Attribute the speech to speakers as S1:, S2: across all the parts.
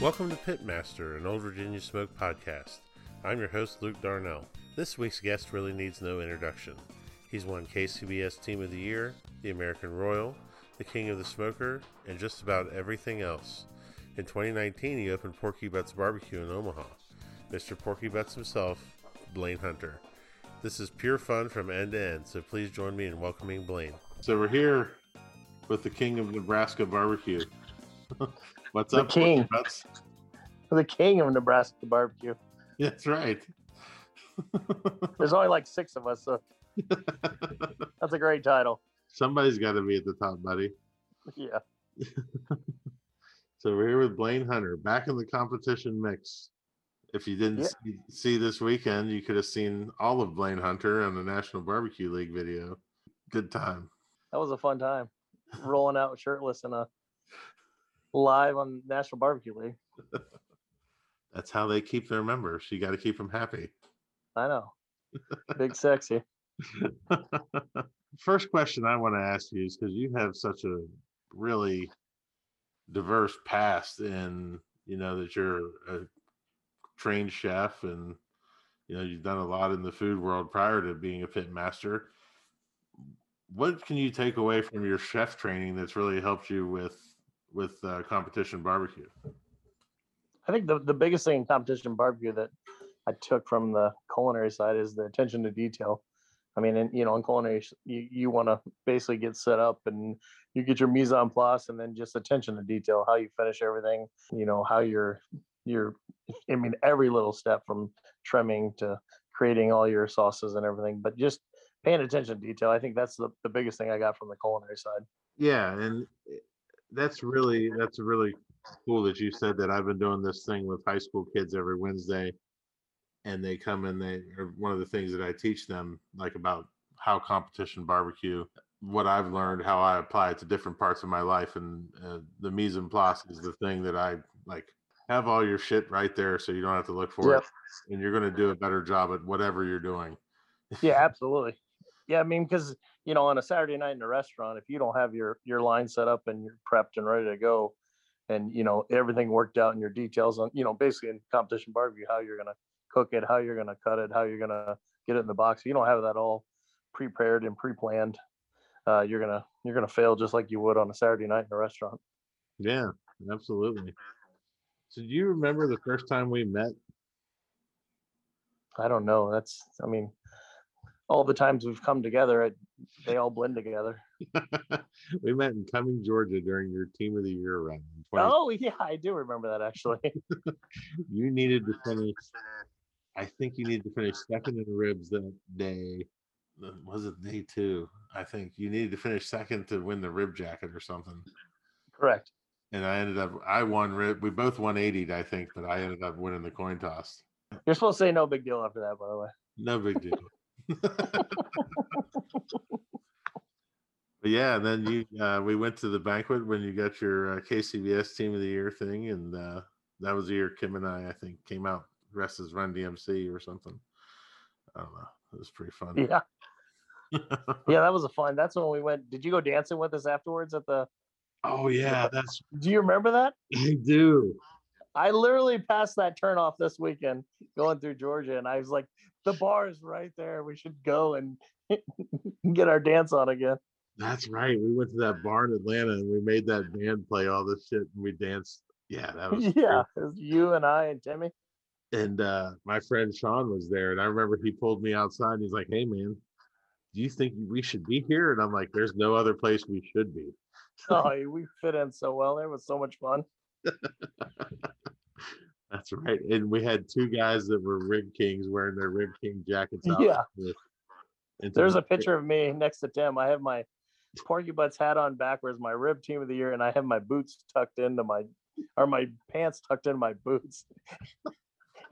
S1: Welcome to Pitmaster, an Old Virginia Smoke podcast. I'm your host, Luke Darnell. This week's guest really needs no introduction. He's won KCBS Team of the Year, the American Royal, the King of the Smoker, and just about everything else. In 2019, he opened Porky Butts Barbecue in Omaha. Mr. Porky Butts himself, Blaine Hunter. This is pure fun from end to end, so please join me in welcoming Blaine. So we're here with the King of Nebraska Barbecue. What's
S2: The
S1: up,
S2: king.
S1: Butts?
S2: the king of Nebraska barbecue.
S1: That's right.
S2: There's only like six of us, so that's a great title.
S1: Somebody's got to be at the top, buddy.
S2: Yeah.
S1: So we're here with Blaine Hunter, back in the competition mix. If you didn't
S2: Yeah.
S1: see, see this weekend, you could have seen all of Blaine Hunter on the National Barbecue League video. Good time.
S2: That was a fun time. Rolling out shirtless in a live on National Barbecue League.
S1: That's how they keep their members. You got to keep them happy.
S2: I know. Big sexy.
S1: First question I want to ask you is because you have such a really diverse past, and you know that you're a trained chef, and you know you've done a lot in the food world prior to being a pit master. What can you take away from your chef training that's really helped you with with uh, competition barbecue?
S2: I think the, the biggest thing in competition barbecue that I took from the culinary side is the attention to detail. I mean, in, you know, in culinary, you, you want to basically get set up and you get your mise en place and then just attention to detail, how you finish everything, you know, how you're, you're, I mean, every little step from trimming to creating all your sauces and everything, but just paying attention to detail. I think that's the, the biggest thing I got from the culinary side.
S1: Yeah, and that's really that's really cool that you said that. I've been doing this thing with high school kids every Wednesday, and they come and they are one of the things that I teach them, like about how competition barbecue, what I've learned, how I apply it to different parts of my life, and uh, the mise en place is the thing that I like. Have all your shit right there, so you don't have to look for
S2: Yep.
S1: it, and you're going to do a better job at whatever you're doing.
S2: Yeah, absolutely. Yeah, I mean, because you know, on a Saturday night in a restaurant, if you don't have your your line set up and you're prepped and ready to go, and you know everything worked out and your details on, you know, basically in competition barbecue, how you're gonna cook it, how you're gonna cut it, how you're gonna get it in the box. If you don't have that all prepared and pre-planned, uh, you're gonna you're gonna fail just like you would on a Saturday night in a restaurant.
S1: Yeah, absolutely. So, do you remember the first time we met?
S2: I don't know. That's I mean, all the times we've come together, it, they all blend together.
S1: we met in Cumming, Georgia during your team of the year run. 20
S2: Oh yeah, I do remember that actually.
S1: You needed to finish, I think you needed to finish second in the ribs that day. Was it day two? I think you needed to finish second to win the rib jacket or something.
S2: Correct.
S1: And I ended up, I won rib. We both won 80, I think, but I ended up winning the coin toss.
S2: You're supposed to say no big deal after that, by the way.
S1: No big deal. But yeah, and then you uh, we went to the banquet when you got your uh, KCBS Team of the Year thing, and uh, that was the year Kim and I, I think, came out dressed as Run DMC or something. I don't know. It was pretty fun.
S2: Yeah. Yeah, that was a fun. That's when we went. Did you go dancing with us afterwards at the
S1: oh yeah, that's
S2: do you remember that?
S1: I do.
S2: I literally passed that turn off this weekend going through Georgia and I was like, the bar is right there. We should go and get our dance on again.
S1: That's right. We went to that bar in Atlanta and we made that band play all this shit and we danced. Yeah, that was
S2: Yeah. It was you and I and Timmy.
S1: and uh my friend Sean was there and I remember he pulled me outside and he's like, Hey man, do you think we should be here? And I'm like, There's no other place we should be.
S2: Oh, we fit in so well. It was so much fun.
S1: That's right. And we had two guys that were Rib Kings wearing their Rib King jackets out.
S2: Yeah.
S1: with-
S2: There's a picture of me next to Tim. I have my Porky Butts hat on backwards, my rib team of the year, and I have my boots tucked into my or my pants tucked into my boots.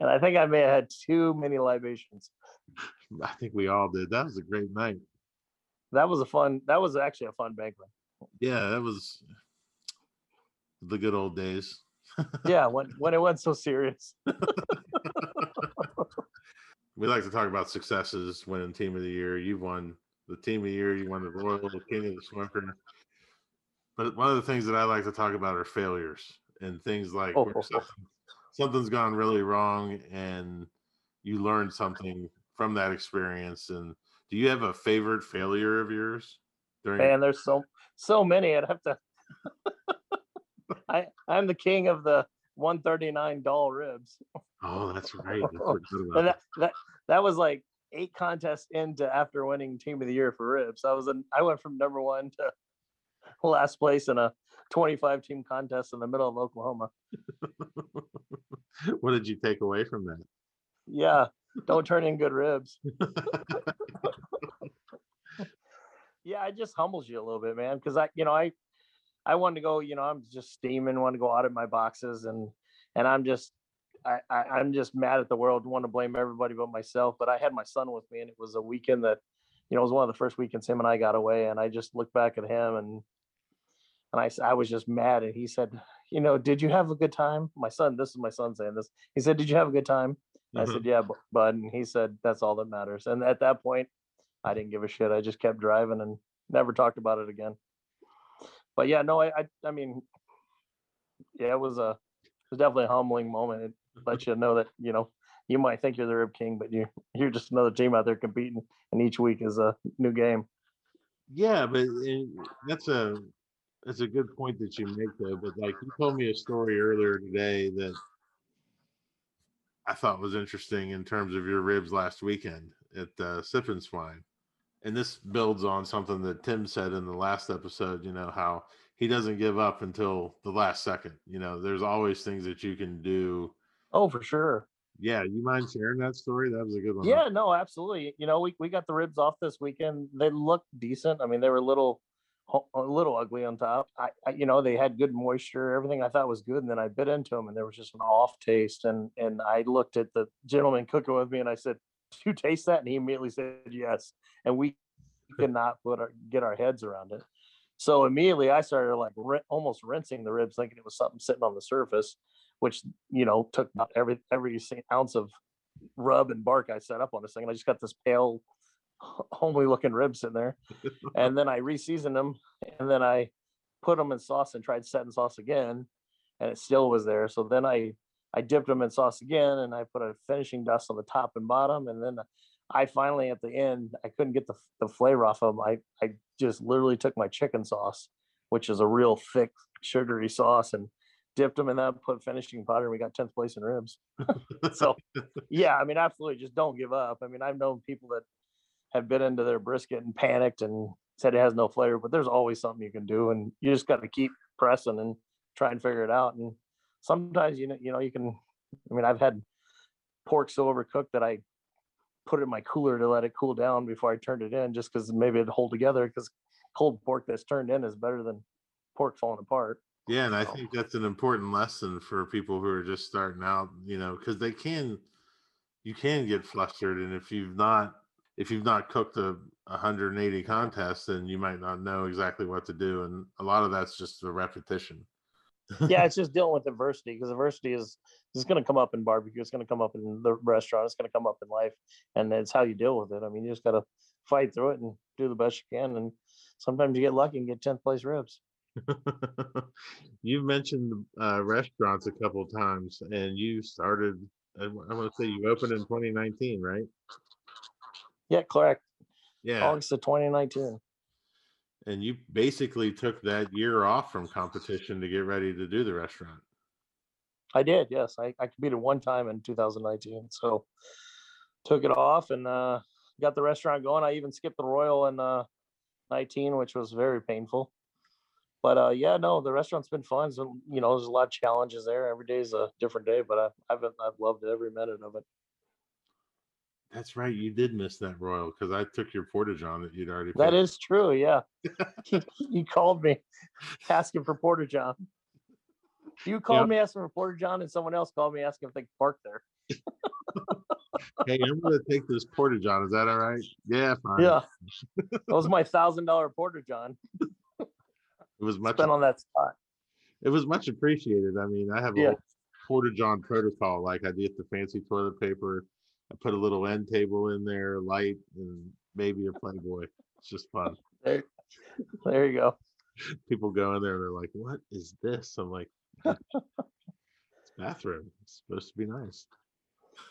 S2: and I think I may have had too many libations.
S1: I think we all did. That was a great night.
S2: That was a fun. That was actually a fun banquet.
S1: Yeah, that was the good old days.
S2: Yeah, when when it went so serious.
S1: We like to talk about successes, winning team of the year. You've won the team of the year, you won the Royal, the King of the Swimmer. But one of the things that I like to talk about are failures. and things like
S2: oh, oh.
S1: something, something's gone really wrong and you learned something from that experience. And do you have a favorite failure of yours during?
S2: Man, there's so so many. I'd have to. I I'm the king of the 139 doll ribs.
S1: Oh, that's right. I forgot about
S2: And
S1: that.
S2: that, that was like eight contests into after winning team of the year for ribs. I was in. I went from number one to last place in a 25 team contest in the middle of Oklahoma.
S1: what did you take away from that?
S2: Yeah, don't turn in good ribs. yeah, it just humbles you a little bit, man. Because I, you know, I, I wanted to go. You know, I'm just steaming, want to go out of my boxes, and and I'm just, I, I, I'm just mad at the world. Want to blame everybody but myself. But I had my son with me, and it was a weekend that, you know, it was one of the first weekends him and I got away, and I just looked back at him and. And I, I was just mad, and he said, "You know, did you have a good time?" My son, this is my son saying this. He said, "Did you have a good time?" I
S1: Mhm.
S2: said, "Yeah, bu- bud," and he said, "That's all that matters." And at that point, I didn't give a shit. I just kept driving and never talked about it again. But yeah, no, I, I, I mean, yeah, it was a, it was definitely a humbling moment. It lets you know that you know you might think you're the rib king, but you you're just another team out there competing, and each week is a new game.
S1: Yeah, but uh, that's a that's a good point that you make though. But like you told me a story earlier today that I thought was interesting in terms of your ribs last weekend at uh, and Swine, and this builds on something that Tim said in the last episode. You know how he doesn't give up until the last second. You know, there's always things that you can do.
S2: Oh, for sure.
S1: Yeah, you mind sharing that story? That was a good one.
S2: Yeah, no, absolutely. You know, we, we got the ribs off this weekend. They looked decent. I mean, they were a little a little ugly on top. I, I you know, they had good moisture. Everything I thought was good, and then I bit into them, and there was just an off taste. And and I looked at the gentleman cooking with me, and I said, "Do you taste that?" And he immediately said, "Yes." And we could not put our get our heads around it. So immediately I started like almost rinsing the ribs, thinking it was something sitting on the surface, which you know took about every every ounce of rub and bark I set up on this thing. And I just got this pale, homely looking ribs in there. and then I re-seasoned them and then I put them in sauce and tried setting sauce again. And it still was there. So then I I dipped them in sauce again and I put a finishing dust on the top and bottom. And then I finally at the end, I couldn't get the, the flavor off of them. I, I just literally took my chicken sauce, which is a real thick, sugary sauce, and dipped them in that, put finishing powder, and we got 10th place in ribs. so yeah, I mean, absolutely, just don't give up. I mean, I've known people that have been into their brisket and panicked and said it has no flavor, but there's always something you can do, and you just got to keep pressing and try and figure it out. And sometimes you know, you know, you can. I mean, I've had pork so overcooked that I put it in my cooler to let it cool down before I turned it in, just because maybe it'd hold together. Because cold pork that's turned in is better than pork falling apart.
S1: Yeah, and I
S2: So-
S1: think that's an important lesson for people who are just starting out, you know, because they can, you can get flustered, and if you've not, if you've not cooked a 180 contest, then you might not know exactly what to do, and a lot of that's just the repetition.
S2: Yeah, it's just dealing with adversity because adversity is is going to come up in barbecue. It's going to come up in the restaurant. It's going to come up in life, and it's how you deal with it. I mean, you just got to fight through it and do the best you can. And sometimes you get lucky and get tenth place ribs.
S1: You've mentioned uh, restaurants a couple of times, and you started. I want to say you opened in 2019, right?
S2: Yeah, correct.
S1: Yeah,
S2: August of 2019.
S1: And you basically took that year off from competition to get ready to do the restaurant.
S2: I did. Yes, I, I competed one time in 2019. So took it off and uh, got the restaurant going. I even skipped the Royal in uh, 19, which was very painful. But uh, yeah, no, the restaurant's been fun. So you know, there's a lot of challenges there. Every day is a different day, but I, I've I've loved every minute of it.
S1: That's right. You did miss that royal because I took your Porta John that you'd already.
S2: That is true. Yeah, you called me asking for Porta John. You called me asking for Porta John, and someone else called me asking if they could park there.
S1: Hey, I'm going to take this Porta John. Is that all right? Yeah, fine.
S2: Yeah, that was my thousand dollar Porta John.
S1: It was much.
S2: Spent on that spot.
S1: It was much appreciated. I mean, I have a
S2: Yeah.
S1: whole Porta John protocol. Like I get the fancy toilet paper. I put a little end table in there, light, and maybe a Playboy. It's just fun.
S2: There, there you go.
S1: People go in there and they're like, "What is this?" I'm like, It's bathroom. It's supposed to be nice.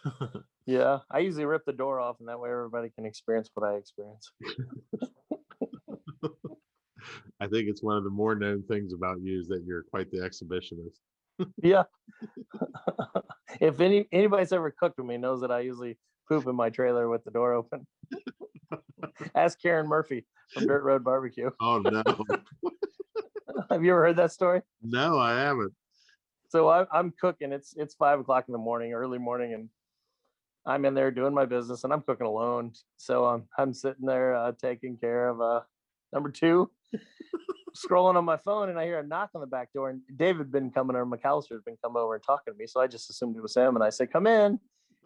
S2: Yeah, I usually rip the door off, and that way everybody can experience what I experience.
S1: I think it's one of the more known things about you is that you're quite the exhibitionist.
S2: Yeah. if any anybody's ever cooked with me knows that I usually poop in my trailer with the door open. Ask Karen Murphy from Dirt Road Barbecue.
S1: Oh no,
S2: Have you ever heard that story?
S1: no, I haven't.
S2: So I, I'm cooking. It's it's five o'clock in the morning, early morning, and I'm in there doing my business, and I'm cooking alone. So I'm I'm sitting there uh, taking care of uh, number two, scrolling on my phone, and I hear a knock on the back door. And David had been coming, or McAllister's been coming over and talking to me. So I just assumed it was him, and I say, "Come in,"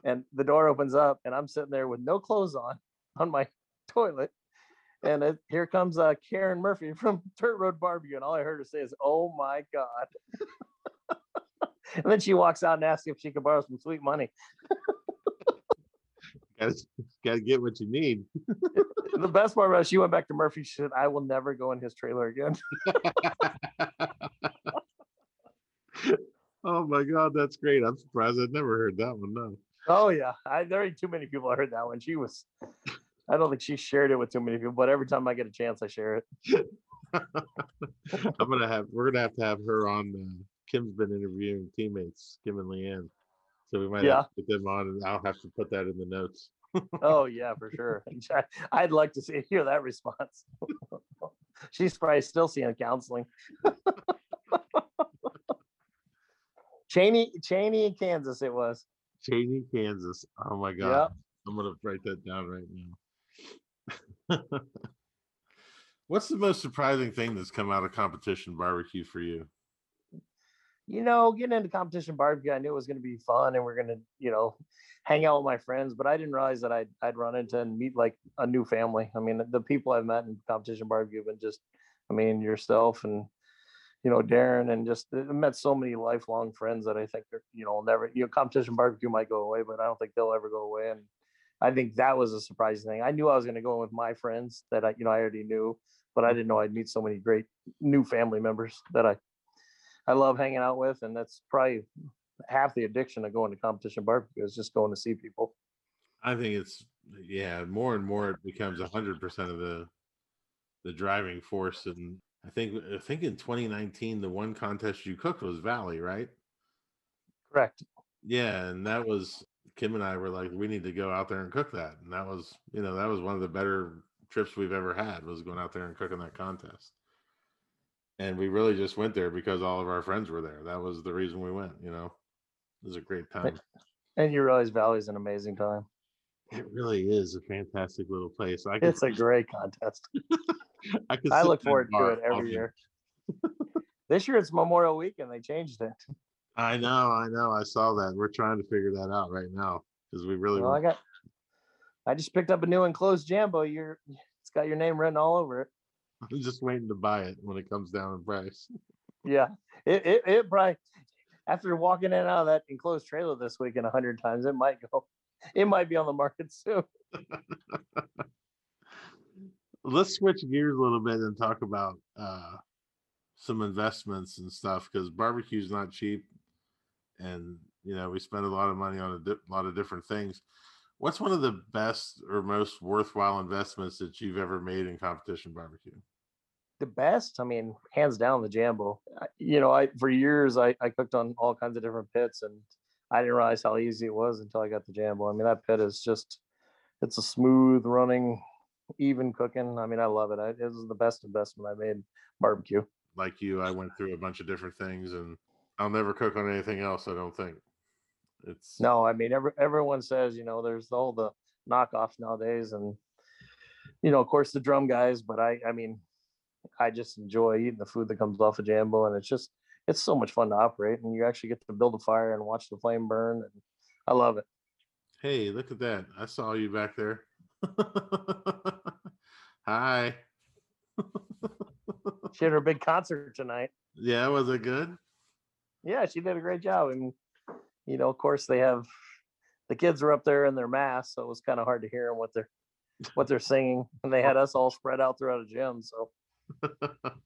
S2: and the door opens up, and I'm sitting there with no clothes on on my toilet. And it, here comes uh, Karen Murphy from Dirt Road Barbecue, and all I heard her say is, "Oh my god!" and then she walks out and asks if she could borrow some sweet money.
S1: Gotta, gotta get what you need.
S2: The best part about it, she went back to Murphy. She said, "I will never go in his trailer again."
S1: oh my god, that's great. I'm surprised I've never heard that one. No.
S2: oh yeah, I, there ain't too many people that heard that one. She was. I don't think she shared it with too many people, but every time I get a chance, I share it.
S1: I'm gonna have we're gonna have to have her on. Uh, Kim's been interviewing teammates, Kim and Leanne, so we might
S2: Yeah.
S1: have to put them on, and I'll have to put that in the notes.
S2: Oh yeah, for sure. I'd like to see hear that response. She's probably still seeing counseling. Cheney, Cheney, Kansas. It was.
S1: Cheney, Kansas. Oh my god,
S2: Yeah.
S1: I'm gonna write that down right now. What's the most surprising thing that's come out of competition barbecue for you?
S2: You know, getting into competition barbecue, I knew it was going to be fun and we're going to, you know, hang out with my friends, but I didn't realize that I'd, I'd run into and meet like a new family. I mean, the people I've met in competition barbecue have been just, I mean, yourself and, you know, Darren and just uh, I met so many lifelong friends that I think are, you know, never, you know, competition barbecue might go away, but I don't think they'll ever go away. And I think that was a surprising thing. I knew I was going to go in with my friends that I, you know, I already knew, but I mm. didn't know I'd meet so many great new family members that I I love hanging out with, and that's probably half the addiction of going to competition barbecue is just going to see people.
S1: I think it's yeah, more and more it becomes a hundred percent of the the driving force. And I think I think in 2019 the one contest you cooked was Valley, right?
S2: Correct.
S1: Yeah, and that was Kim and I were like, we need to go out there and cook that. And that was, you know, that was one of the better trips we've ever had was going out there and cooking that contest. And we really just went there because all of our friends were there. That was the reason we went, you know. It was a great time.
S2: And you realize Valley's an amazing time.
S1: It really is a fantastic little place. I
S2: It's a great contest.
S1: I, could
S2: I look forward to it every
S1: often.
S2: year. this year it's Memorial Week and they changed it.
S1: I know, I know. I saw that. We're trying to figure that out right now because we really
S2: Well, I got I just picked up a new enclosed Jambo. You're it's got your name written all over it.
S1: I'm just waiting to buy it when it comes down in price.
S2: Yeah. It it, it probably after walking in and out of that enclosed trailer this weekend a hundred times, it might go it might be on the market soon.
S1: let's switch gears a little bit and talk about uh some investments and stuff because barbecue's not cheap and you know we spend a lot of money on a di- lot of different things what's one of the best or most worthwhile investments that you've ever made in competition barbecue
S2: the best i mean hands down the jambo you know i for years I, I cooked on all kinds of different pits and i didn't realize how easy it was until i got the jambo i mean that pit is just it's a smooth running even cooking. I mean i love it. I, it was the best investment i made barbecue.
S1: Like you i went through a bunch of different things and i'll never cook on anything else i don't think. It's
S2: no i mean every, everyone says you know there's all the knockoffs nowadays and you know of course the drum guys but i i mean i just enjoy eating the food that comes off a jambo and it's just it's so much fun to operate and you actually get to build a fire and watch the flame burn and i love it.
S1: Hey look at that. I saw you back there. Hi.
S2: She had her big concert tonight.
S1: Yeah was it good?
S2: Yeah she did a great job and you know of course they have the kids were up there in their masks so it was kind of hard to hear them what they're what they're singing and they had us all spread out throughout a gym so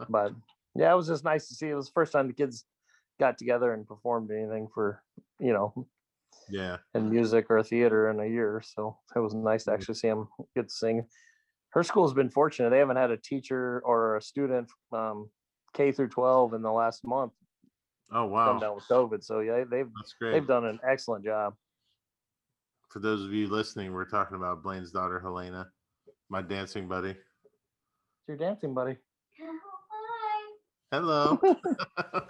S2: but yeah, it was just nice to see. It was the first time the kids got together and performed anything for you know
S1: Yeah.
S2: and music or theater in a year. So it was nice to
S1: Mhm.
S2: actually see them get to sing. Her school's been fortunate; they haven't had a teacher or a student um, K through 12 in the last month
S1: Oh wow.
S2: come down with COVID. So yeah, they've
S1: That's great.
S2: they've done an excellent job.
S1: For those of you listening, we're talking about Blaine's daughter Helena, my dancing buddy.
S2: You're dancing, buddy.
S1: Hello.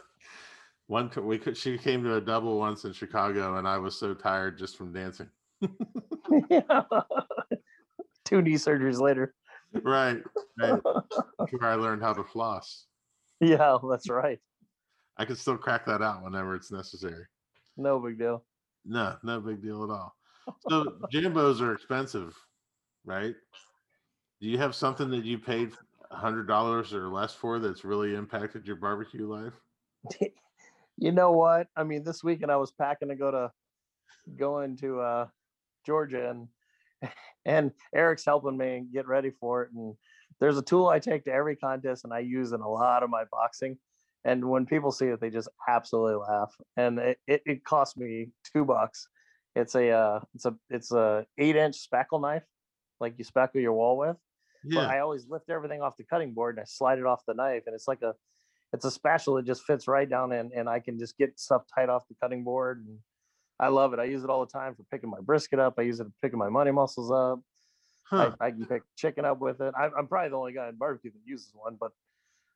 S1: One we could she came to a double once in Chicago and I was so tired just from dancing.
S2: Two knee surgeries later.
S1: Right. Right. Where I learned how to floss.
S2: yeah, that's right.
S1: I can still crack that out whenever it's necessary.
S2: No big deal.
S1: No, no big deal at all. So jambos are expensive, right? Do you have something that you paid hundred dollars or less for that's really impacted your barbecue life?
S2: you know what? I mean, this weekend I was packing to go to going to uh Georgia and and Eric's helping me get ready for it. And there's a tool I take to every contest and I use in a lot of my boxing. And when people see it, they just absolutely laugh. And it, it, it cost me two bucks. It's a uh it's a it's a eight inch spackle knife, like you spackle your wall with. But
S1: Yeah.
S2: I always lift everything off the cutting board and I slide it off the knife, and it's like a, it's a spatula that just fits right down in, and I can just get stuff tight off the cutting board, and I love it. I use it all the time for picking my brisket up. I use it for picking my money muscles up.
S1: Huh.
S2: I, I can pick chicken up with it. I, I'm probably the only guy in barbecue that uses one, but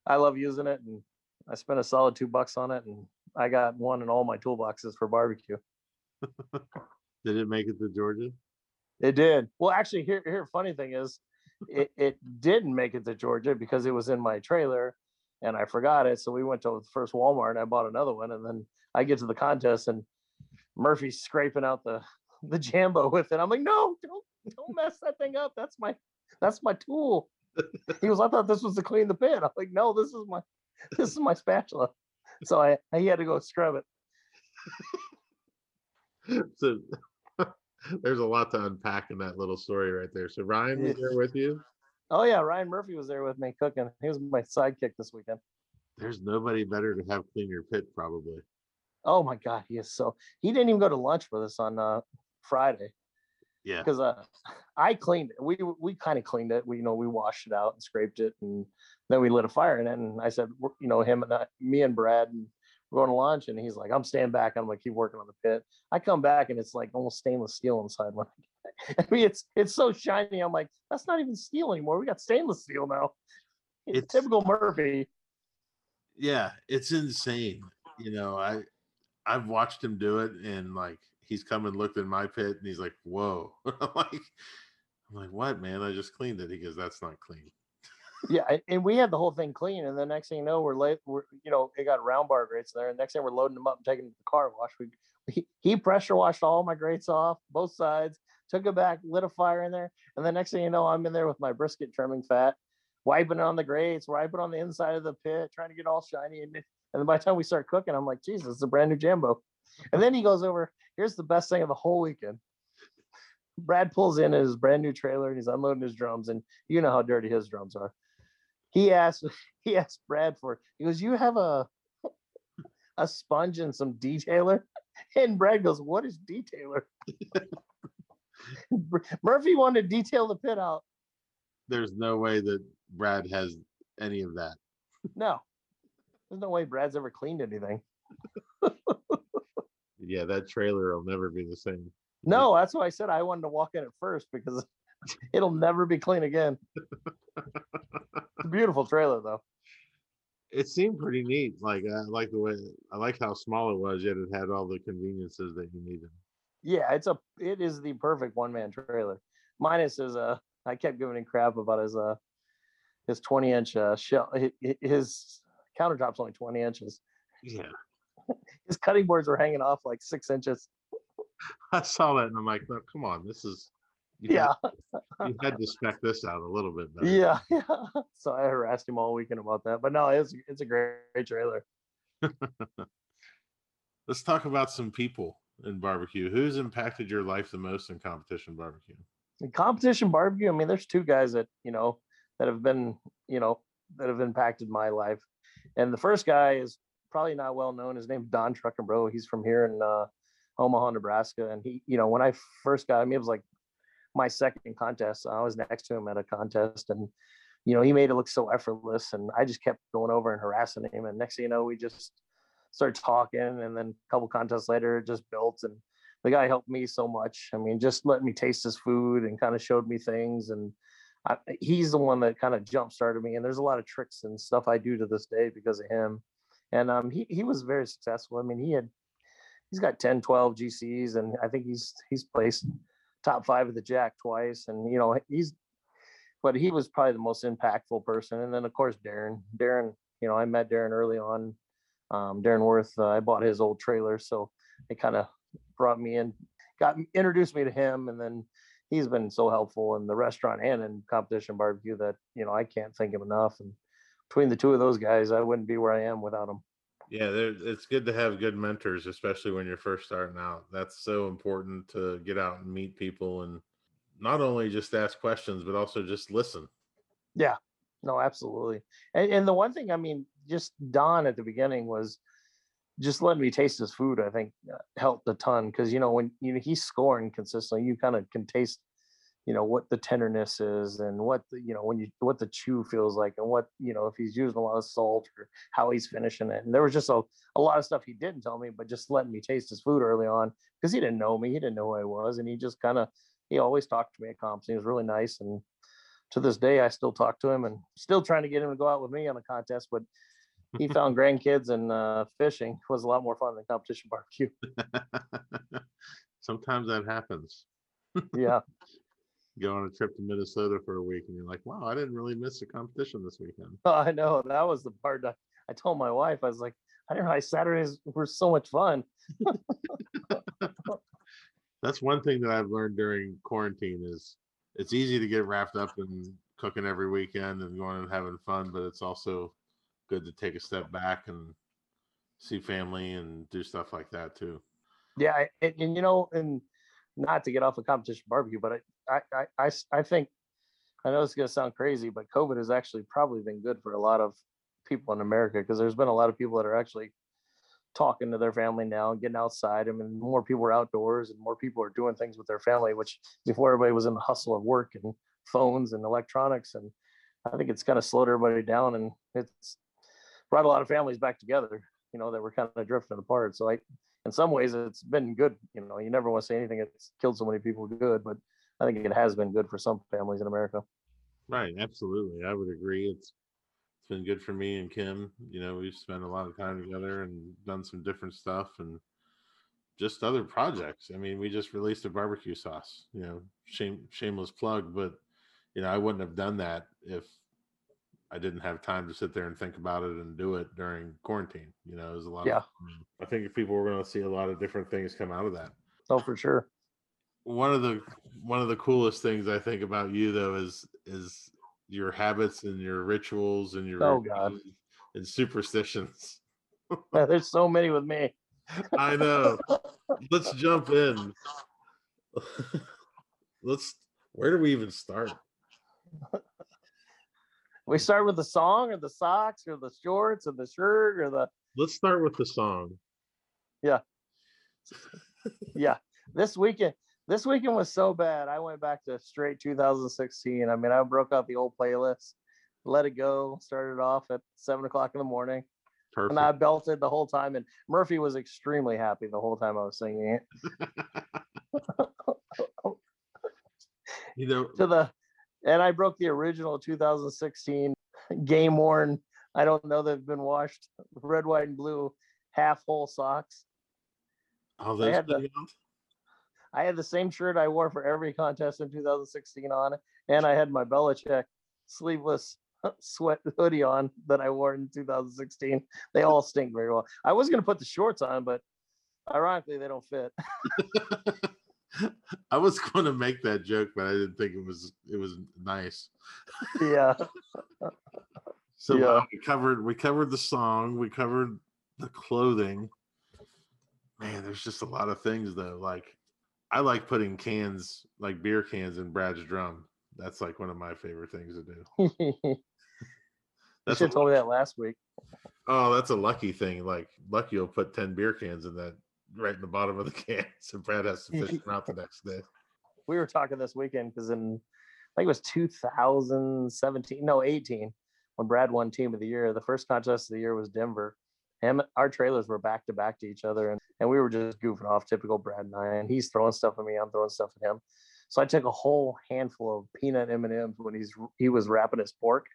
S2: I love using it, and I spent a solid two bucks on it, and I got one in all my toolboxes for barbecue.
S1: Did it make it to Georgia?
S2: It did. Well, actually, here, here, funny thing is, it, it didn't make it to Georgia because it was in my trailer, and I forgot it. So we went to the first Walmart and I bought another one, and then I get to the contest and Murphy's scraping out the the Jambo with it. I'm like, no, don't don't mess that thing up. That's my that's my tool. He goes, I thought this was to clean the pit. I'm like, no, this is my this is my spatula. So I he had to go scrub it.
S1: so there's a lot to unpack in that little story right there. So Ryan was there with you.
S2: Oh yeah, Ryan Murphy was there with me cooking. He was my sidekick this weekend.
S1: There's nobody better to have clean your pit, probably.
S2: Oh my god, he is so he didn't even go to lunch with us on uh Friday
S1: Yeah.
S2: because uh I cleaned it. We we kind of cleaned it. We you know we washed it out and scraped it and then we lit a fire in it. And I said, you know, him and I, me and Brad and we're going to lunch. And he's like, I'm staying back. I'm like, keep working on the pit. I come back and it's like almost stainless steel inside. When I, I mean, it's it's so shiny. I'm like, that's not even steel anymore. We got stainless steel now. It's
S1: It's-
S2: typical Murphy.
S1: Yeah, it's insane. You know, I I've watched him do it and like he's come and looked in my pit and he's like, whoa. I'm like I'm like, what man? I just cleaned it. He goes, That's not clean.
S2: Yeah, and we had the whole thing clean, and the next thing you know, we're late. We're you know, it got round bar grates there. And next thing we're loading them up and taking them to the car wash. We he, he pressure washed all my grates off, both sides, took it back, lit a fire in there, and the next thing you know, I'm in there with my brisket trimming fat, wiping it on the grates, wiping on the inside of the pit, trying to get all shiny. And, and then by the time we start cooking, I'm like, Jesus, it's a brand new Jambo. And then he goes over. Here's the best thing of the whole weekend. Brad pulls in his brand new trailer and he's unloading his drums, and you know how dirty his drums are. He asked, he asked Brad for, he goes, You have a a sponge and some detailer? And Brad goes, What is detailer? Murphy wanted to detail the pit out.
S1: There's no way that Brad has any of that.
S2: No, there's no way Brad's ever cleaned anything.
S1: Yeah, that trailer will never be the same.
S2: No, that's why I said I wanted to walk in it first because it'll never be clean again. It's a beautiful trailer though.
S1: It seemed pretty neat. Like I like the way I like how small it was, yet it had all the conveniences that you needed.
S2: Yeah, it's a it is the perfect one man trailer. Minus is uh I kept giving him crap about his uh his 20 inch uh shell hi- hi- his countertop's only 20 inches.
S1: Yeah.
S2: His cutting boards were hanging off like six inches.
S1: I saw that and I'm like, no, come on, this is you
S2: Yeah,
S1: had, you had to spec this out a little bit better.
S2: yeah, yeah. So I harassed him all weekend about that. But no, it's it's a great, great trailer.
S1: Let's talk about some people in barbecue. Who's impacted your life the most in competition barbecue?
S2: In competition barbecue, I mean, there's two guys that, you know, that have been, you know, that have impacted my life. And the first guy is probably not well known. His name's Don Truckenbro. He's from here in uh, Omaha, Nebraska. And he, you know, when I first got him, it was like my second contest. I was next to him at a contest and, you know, he made it look so effortless. And I just kept going over and harassing him. And next thing you know, we just started talking. And then a couple contests later, it just built. And the guy helped me so much. I mean, just let me taste his food and kind of showed me things. And I, he's the one that kind of jump started me. And there's a lot of tricks and stuff I do to this day because of him. And um, he, he was very successful. I mean, he had, he's got 10, 12 GCs and I think he's, he's placed top five of the jack twice. And, you know, he's, but he was probably the most impactful person. And then of course, Darren, Darren, you know, I met Darren early on. Um, Darren Worth, uh, I bought his old trailer. So it kind of brought me in, got introduced me to him. And then he's been so helpful in the restaurant and in competition barbecue that, you know, I can't thank him enough. And between the two of those guys, I wouldn't be where I am without them.
S1: Yeah, it's good to have good mentors, especially when you're first starting out. That's so important to get out and meet people and not only just ask questions, but also just listen.
S2: Yeah, no, absolutely. And, and the one thing, I mean, just Don at the beginning was just letting me taste his food. I think uh, helped a ton because you know when you know he's scoring consistently, you kind of can taste, you know, what the tenderness is and what the you know when you what the chew feels like and what you know if he's using a lot of salt or how he's finishing it. And there was just a, a lot of stuff he didn't tell me, but just letting me taste his food early on because he didn't know me, he didn't know who I was, and he just kind of he always talked to me at comps. He was really nice and to this day, I still talk to him and still trying to get him to go out with me on a contest, but he found grandkids and uh, fishing was a lot more fun than competition barbecue.
S1: Sometimes that happens.
S2: Yeah,
S1: Go on a trip to Minnesota for a week and you're like, wow, I didn't really miss a competition this weekend.
S2: I know that was the part that I told my wife. I was like, I didn't realize Saturdays were so much fun.
S1: That's one thing that I've learned during quarantine is it's easy to get wrapped up in cooking every weekend and going and having fun, but it's also good to take a step back and see family and do stuff like that too.
S2: Yeah, and, and you know, and not to get off of competition barbecue, but I, I, I, I think I know it's gonna sound crazy, but COVID has actually probably been good for a lot of people in America because there's been a lot of people that are actually talking to their family now and getting outside. I mean, more people are outdoors and more people are doing things with their family, which before everybody was in the hustle of work and phones and electronics. And I think it's kind of slowed everybody down and it's brought a lot of families back together, you know, that were kind of drifting apart. So I, in some ways it's been good. You know, you never want to say anything that's killed so many people good, but I think it has been good for some families in America.
S1: Right, absolutely. I would agree. It's it's been good for me and Kim. You know, we've spent a lot of time together and done some different stuff and just other projects. I mean, we just released a barbecue sauce, you know, shame shameless plug, but you know, I wouldn't have done that if I didn't have time to sit there and think about it and do it during quarantine. You know, it was a lot
S2: Yeah.
S1: of I think people were gonna see a lot of different things come out of that
S2: Oh, for sure.
S1: One of the one of the coolest things I think about you though is is your habits and your rituals and your
S2: Oh, God.
S1: and superstitions.
S2: Yeah, There's so many with me.
S1: I know. Let's jump in. Let's where do we even start?
S2: We start with the song or the socks or the shorts or the shirt or the
S1: Let's start with the song.
S2: Yeah. yeah. This weekend, this weekend was so bad. I went back to straight 2016. I mean, I broke out the old playlist, let it go, started off at seven o'clock in the morning,
S1: Perfect.
S2: and I belted the whole time. And Murphy was extremely happy the whole time I was singing it.
S1: you know,
S2: To the, and I broke the original 2016 game worn. I don't know they've been washed red, white, and blue half whole socks.
S1: Oh, those
S2: had the-? I had the same shirt I wore for every contest in 2016 on, and I had my Belichick sleeveless sweat hoodie on that I wore in 2016. They all stink very well. I was gonna put the shorts on, but ironically they don't fit.
S1: I was going to make that joke, but I didn't think it was it was nice.
S2: yeah,
S1: So
S2: Yeah.
S1: uh, we covered we covered the song, we covered the clothing. Man, there's just a lot of things though. Like I like putting cans, like beer cans, in Brad's drum. That's like one of my favorite things to do.
S2: you
S1: That's
S2: should have told me that last week.
S1: Oh, that's a lucky thing. Like Lucky you'll put ten beer cans in that right in the bottom of the can, so Brad has to fish them out the next day.
S2: we were talking this weekend because in I think it was 2017, no 18, when Brad won Team of the Year. The first contest of the year was Denver. Him, our trailers were back to back to each other, and, and we were just goofing off, typical Brad and I. And he's throwing stuff at me, I'm throwing stuff at him. So I took a whole handful of peanut M and M's when he's he was wrapping his pork,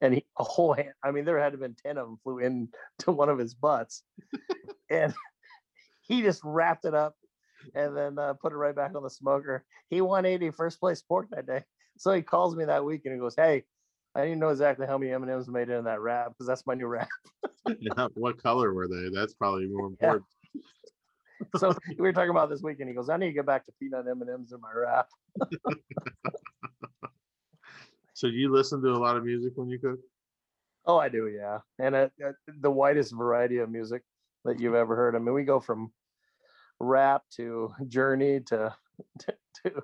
S2: and he, a whole hand. I mean, there had to have been ten of them flew in to one of his butts, and he just wrapped it up and then uh, put it right back on the smoker. He won 80 first place pork that day. So he calls me that week and he goes, "Hey, I didn't know exactly how many M and M's made it in that wrap because that's my new wrap."
S1: Yeah, what color were they? That's probably more
S2: Yeah.
S1: important.
S2: so we were talking about this weekend. He goes, "I need to get back to peanut M and M's in my wrap."
S1: So you listen to a lot of music when you cook?
S2: Oh, I do, yeah, and uh, uh, the widest variety of music that you've ever heard. I mean, we go from rap to Journey to to. to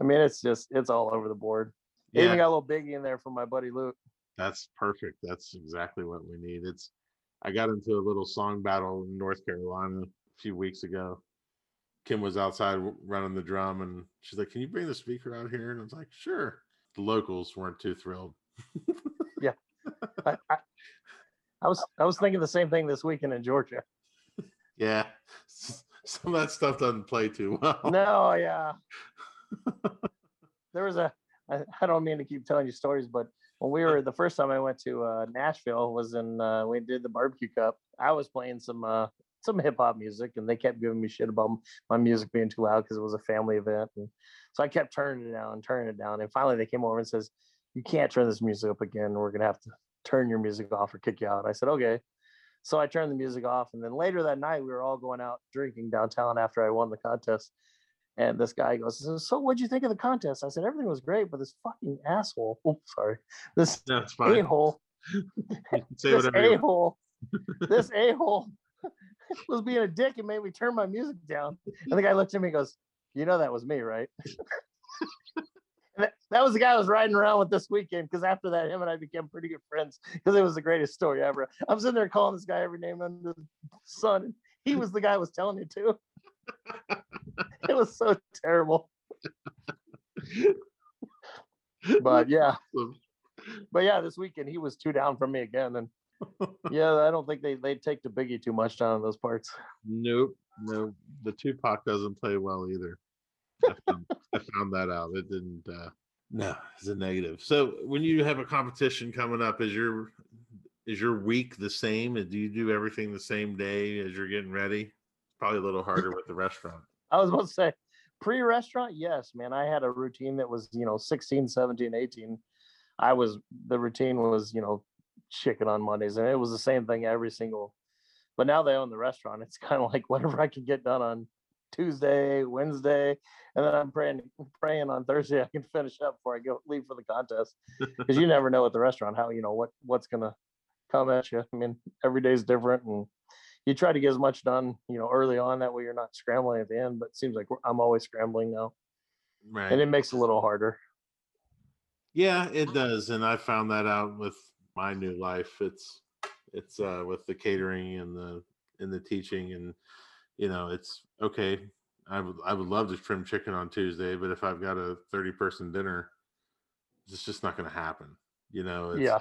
S2: I mean, it's just it's all over the board. Even got a little Biggie in there from my buddy Luke.
S1: that's perfect. That's exactly what we need. It's I got into a little song battle in North Carolina a few weeks ago. Kim was outside running the drum and she's like, Can you bring the speaker out here? And I was like, Sure. The locals weren't too thrilled.
S2: I, I, I was I was thinking the same thing this weekend in Georgia.
S1: Yeah. Some of that stuff doesn't play too well.
S2: No, yeah. there was a I, I don't mean to keep telling you stories, but when we were the first time I went to uh, Nashville was in uh, we did the barbecue cup. I was playing some uh, some hip hop music, and they kept giving me shit about my music being too loud because it was a family event, and so I kept turning it down, turning it down, and finally they came over and says, "You can't turn this music up again. We're gonna have to turn your music off or kick you out." I said, "Okay." So I turned the music off, and then later that night we were all going out drinking downtown after I won the contest. And this guy goes, "So- "So what'd you think of the contest?" I said, "Everything was great, but this fucking asshole, oh sorry, this
S1: That's
S2: a hole,
S1: You
S2: this a hole. this a hole was being a dick and made me turn my music down." And the guy looked at me and goes, "You know that was me, right?" That, that was the guy I was riding around with this weekend because after that, him and I became pretty good friends because it was the greatest story ever. I'm sitting there calling this guy every name under the sun, and he was the guy I was telling it to. It was so terrible. But yeah, but yeah, this weekend he was two down from me again, and yeah, I don't think they they take the biggie too much down in those parts.
S1: Nope, no. The Tupac doesn't play well either. I found, I found that out. It didn't. uh No, it's a negative. So when you have a competition coming up, is your is your week the same? Do you do everything the same day as you're getting ready? Probably a little harder with the restaurant.
S2: I was about to say pre-restaurant, yes, man. I had a routine that was, you know, 16, 17, 18. I was the routine was, you know, chicken on Mondays, and it was the same thing every single. But now they own the restaurant. It's kind of like whatever I can get done on Tuesday, Wednesday, and then I'm praying praying on Thursday I can finish up before I go leave for the contest. Because you never know at the restaurant how you know what what's gonna come at you. I mean, every day's different, and you try to get as much done, you know, early on. That way you're not scrambling at the end. But it seems like I'm always scrambling now,
S1: Right.
S2: and it makes it a little harder.
S1: Yeah, it does, and I found that out with my new life. It's it's uh with the catering and the and the teaching, and you know, it's okay. I would I would love to trim chicken on Tuesday, but if I've got a thirty person dinner, it's just not going to happen. You know, it's,
S2: Yeah.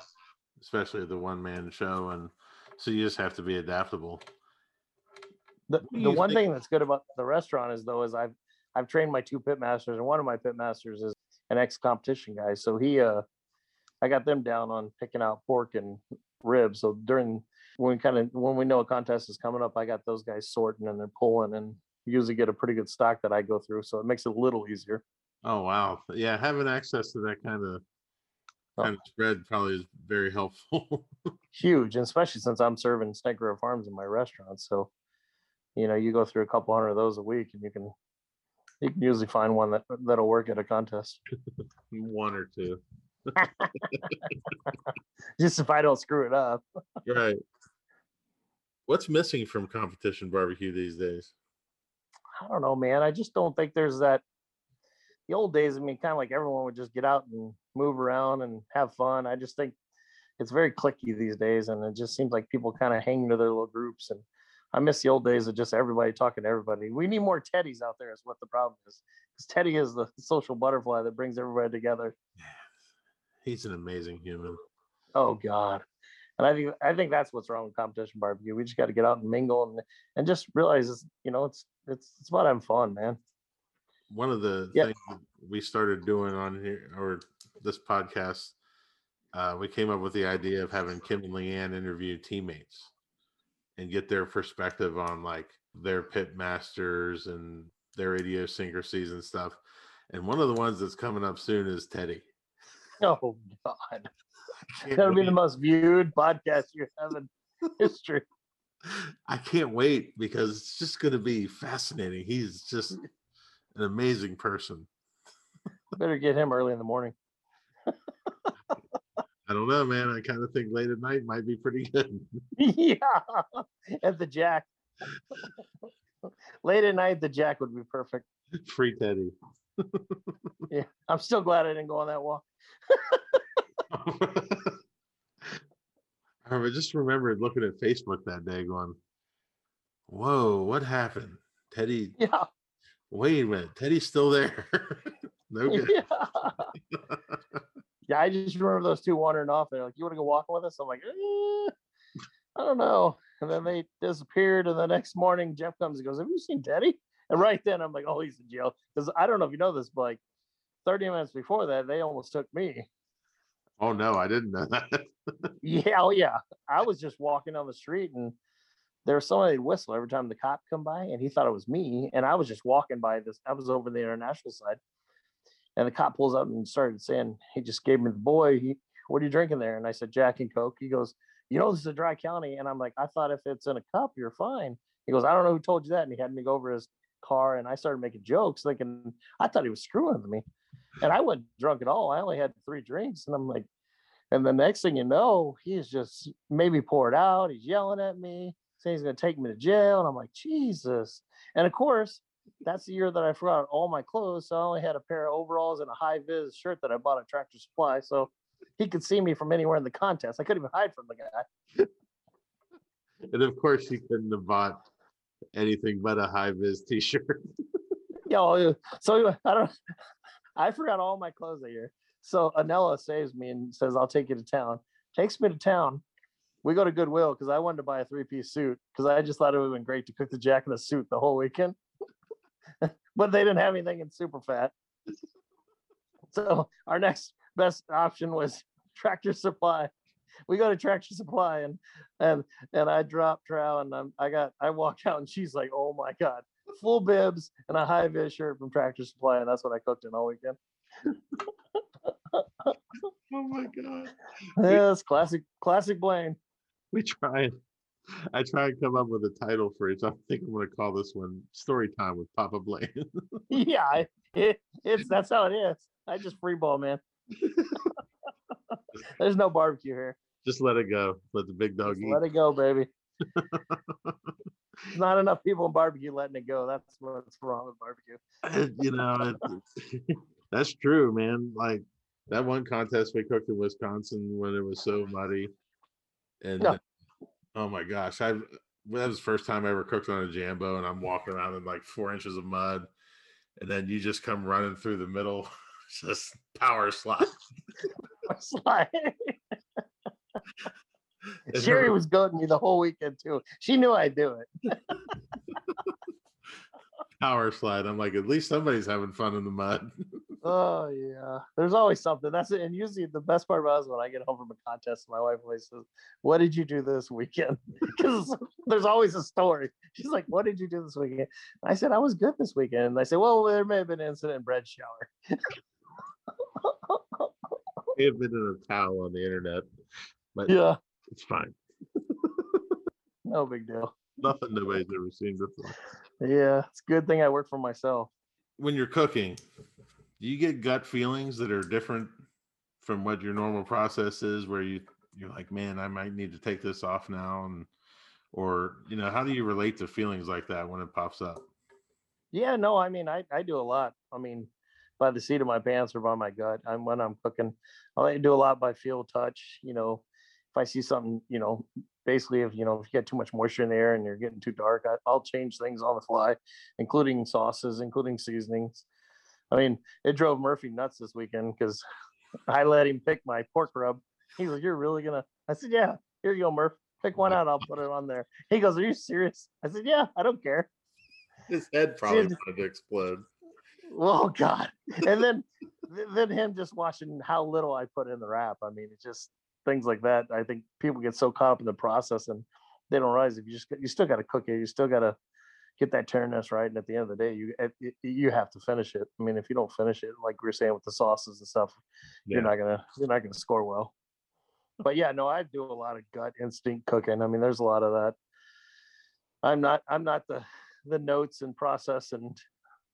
S1: especially the one man show, and so you just have to be adaptable.
S2: The, the one
S1: think-
S2: thing that's good about the restaurant is though is I've I've trained my two pit masters, and one of my pit masters is an ex competition guy. So he uh I got them down on picking out pork and ribs. So during when we kind of when we know a contest is coming up, I got those guys sorting and they're pulling and usually get a pretty good stock that I go through. So it makes it a little easier.
S1: Oh wow, yeah, having access to that kind of.
S2: Oh.
S1: kind of spread probably is very helpful.
S2: huge, and especially since I'm serving Snake River Farms in my restaurant. So, you know, you go through a couple hundred of those a week, and you can you can usually find one that that'll work at a contest.
S1: one or two.
S2: Just if I don't screw it up.
S1: Right. What's missing from competition barbecue these days?
S2: I don't know, man. I just don't think there's that. The old days, I mean, kind of like everyone would just get out and move around and have fun. I just think it's very clicky these days, and it just seems like people kind of hang to their little groups. And I miss the old days of just everybody talking to everybody. We need more Teddies out there, is what the problem is. Because Teddy is the social butterfly that brings everybody together.
S1: He's an amazing human.
S2: Oh God. And I think I think that's what's wrong with competition barbecue. We just got to get out and mingle and and just realize it's you know it's it's it's about having fun, man.
S1: One of the
S2: Yep.
S1: things we started doing on here or this podcast, uh, we came up with the idea of having Kim and Leanne interview teammates and get their perspective on like their pit masters and their idiosyncrasies and stuff. And one of the ones that's coming up soon is Teddy.
S2: Oh God. That'll be the most viewed podcast you have in history.
S1: I can't wait because it's just going to be fascinating. He's just an amazing person.
S2: Better get him early in the morning.
S1: I don't know, man. I kind of think late at night might be pretty good.
S2: yeah. At the Jack. Late at night, the Jack would be perfect.
S1: Free Teddy.
S2: Yeah. I'm still glad I didn't go on that walk.
S1: I just remembered looking at Facebook that day going, Whoa, what happened? Teddy,
S2: Yeah.
S1: wait a minute. Teddy's still there. no good.
S2: Yeah. Yeah, I just remember those two wandering off. They're like, "You want to go walking with us?" I'm like, eh, "I don't know." And then they disappeared. And the next morning, Jeff comes and goes, "Have you seen Teddy?" And right then, I'm like, "Oh, he's in jail." Because I don't know if you know this, but like 30 minutes before that, they almost took me.
S1: Oh, no, I didn't know that.
S2: Yeah, oh yeah. I was just walking down the street and there was somebody whistle every time the cop come by, and he thought it was me. And I was just walking by this. I was over the international side, and the cop pulls up and started saying, he just gave me the boy. He, what are you drinking there? And I said Jack and Coke. He goes, you know, this is a dry county, and I'm like, I thought if it's in a cup, you're fine. He goes, I don't know who told you that, and he had me go over his car, and I started making jokes, thinking I thought he was screwing with me, and I wasn't drunk at all. I only had three drinks, and I'm like. And the next thing you know, he's just maybe poured out. He's yelling at me, saying he's going to take me to jail. And I'm like, Jesus. And of course, that's the year that I forgot all my clothes. So I only had a pair of overalls and a high vis shirt that I bought at Tractor Supply. So he could see me from anywhere in the contest. I couldn't even hide from the guy.
S1: and of course, he couldn't have bought anything but a high vis t shirt.
S2: Yeah. Uh, well, So uh, I don't, I forgot all my clothes that year. So Anella saves me and says, I'll take you to town. Takes me to town. We go to Goodwill because I wanted to buy a three piece suit because I just thought it would have been great to cook the jack in a suit the whole weekend. but they didn't have anything in super fat. So our next best option was Tractor Supply. We go to Tractor Supply and and and I drop trow and I'm, I got I walk out and she's like, oh my god, full bibs and a high vis shirt from Tractor Supply and that's what I cooked in all weekend.
S1: oh my God.
S2: Yeah, it's classic classic Blaine.
S1: We try. I try and come up with a title for it. So I think I'm going to call this one "Story Time with Papa Blaine."
S2: yeah, it, it's that's how it is. I just free ball, man. There's no barbecue here.
S1: Just let it go. Let the big dog
S2: Just
S1: eat.
S2: let it go, baby. There's not enough people in barbecue letting it go. That's what's wrong with barbecue.
S1: You know, it, that's true, man. Like that one contest we cooked in Wisconsin when it was so muddy, and
S2: Yeah.
S1: Oh my gosh, I that was the first time I ever cooked on a jambo, and I'm walking around in like four inches of mud, and then you just come running through the middle, just power slide. And
S2: Sherry
S1: her-
S2: was goading me the whole weekend too. She knew I'd do it.
S1: power slide. I'm like, at least somebody's having fun in the mud.
S2: Oh yeah, there's always something. That's it. And usually the best part about it is when I get home from a contest, my wife always says, "What did you do this weekend?" Because there's always a story. She's like, "What did you do this weekend?" I said, "I was good this weekend." And I said, "Well, there may have been an incident in bread shower."
S1: May have been in a towel on the internet, but
S2: yeah,
S1: it's fine.
S2: no big deal.
S1: Nothing nobody's ever seen before.
S2: Yeah, it's a good thing I work for myself.
S1: when you're cooking, do you get gut feelings that are different from what your normal process is where you you're like, man, I might need to take this off now and or you know, how do you relate to feelings like that when it pops up?
S2: Yeah, no, I mean, I, I do a lot. I mean, by the seat of my pants or by my gut. I'm when I'm cooking, I do a lot by feel, touch. You know, if I see something, you know, basically if you know if you get too much moisture in the air and you're getting too dark, I, I'll change things on the fly, including sauces, including seasonings. I mean, it drove Murphy nuts this weekend because I let him pick my pork rub. He was, "You're really gonna?" I said, "Yeah. Here you go, Murph. Pick one out. I'll put it on there." He goes, "Are you serious?" I said, "Yeah. I don't care."
S1: His head probably
S2: Dude.
S1: wanted to explode.
S2: Oh God! And then, then him just watching how little I put in the wrap. I mean, it's just things like that. I think people get so caught up in the process and they don't realize if you just you still got to cook it. You still got to get that turness right. And at the end of the day, you eh, it, it- you have to finish it. I mean, if you don't finish it, like we are saying with the sauces and stuff, you're not gonna you're not gonna score well. But yeah, no, I do a lot of gut instinct cooking. I mean, there's a lot of that. I'm not I'm not the the notes and process and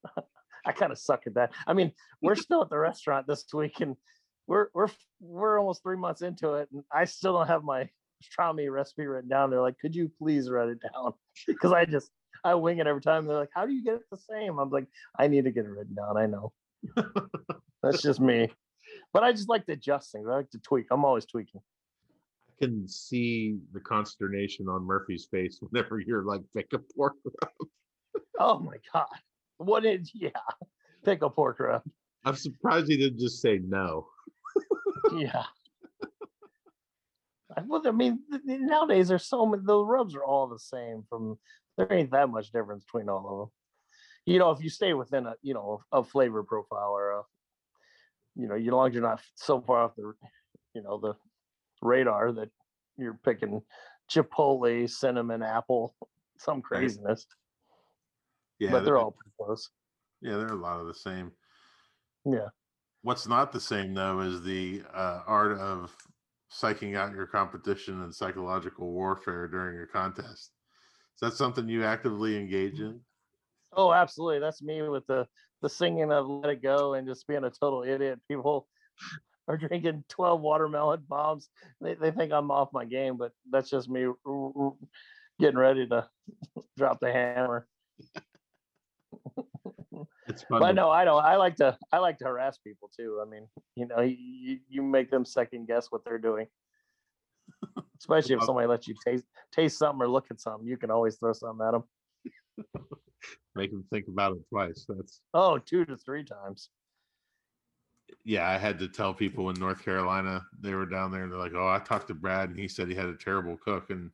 S2: I kind of suck at that. I mean, we're still at the restaurant this week and we're we're we're almost three months into it and I still don't have my pastrami recipe written down. They're like, could you please write it down? Because I just I wing it every time. They're like, how do you get it the same? I'm like, I need to get it written down. I know. That's just me. But I just like to adjust things. I like to tweak. I'm always tweaking.
S1: I can see the consternation on Murphy's face whenever you're like pick a pork.
S2: Oh my god. What is yeah. Pick a pork rub.
S1: I'm surprised he didn't just say no.
S2: Yeah. I- Well, I mean, nowadays there's so many. The rubs are all the same. From there ain't that much difference between all of them. You know, if you stay within a you know a flavor profile or a, you know, as long as you're not so far off the, you know, the radar that you're picking chipotle, cinnamon, apple, some craziness.
S1: Yeah,
S2: but they're
S1: there-
S2: all pretty close.
S1: yeah, they're a lot of the same.
S2: Yeah.
S1: What's not the same though is the uh, art of psyching out your competition and psychological warfare during your contest. Is that something you actively engage mm-hmm. in?
S2: Oh, absolutely. That's me with the the singing of "Let It Go" and just being a total idiot. People are drinking twelve watermelon bombs. They they think I'm off my game, but that's just me getting ready to drop the hammer.
S1: It's fun.
S2: But no, I don't. I like to I like to harass people too. I mean, you know, you, you make them second guess what they're doing. Especially if somebody lets you taste taste something or look at something, you can always throw something at them.
S1: make them think about it twice. That's
S2: Oh, two to three times.
S1: yeah. I had to tell people in North Carolina they were down there and they're like, "Oh, I talked to Brad and he said he had a terrible cook," and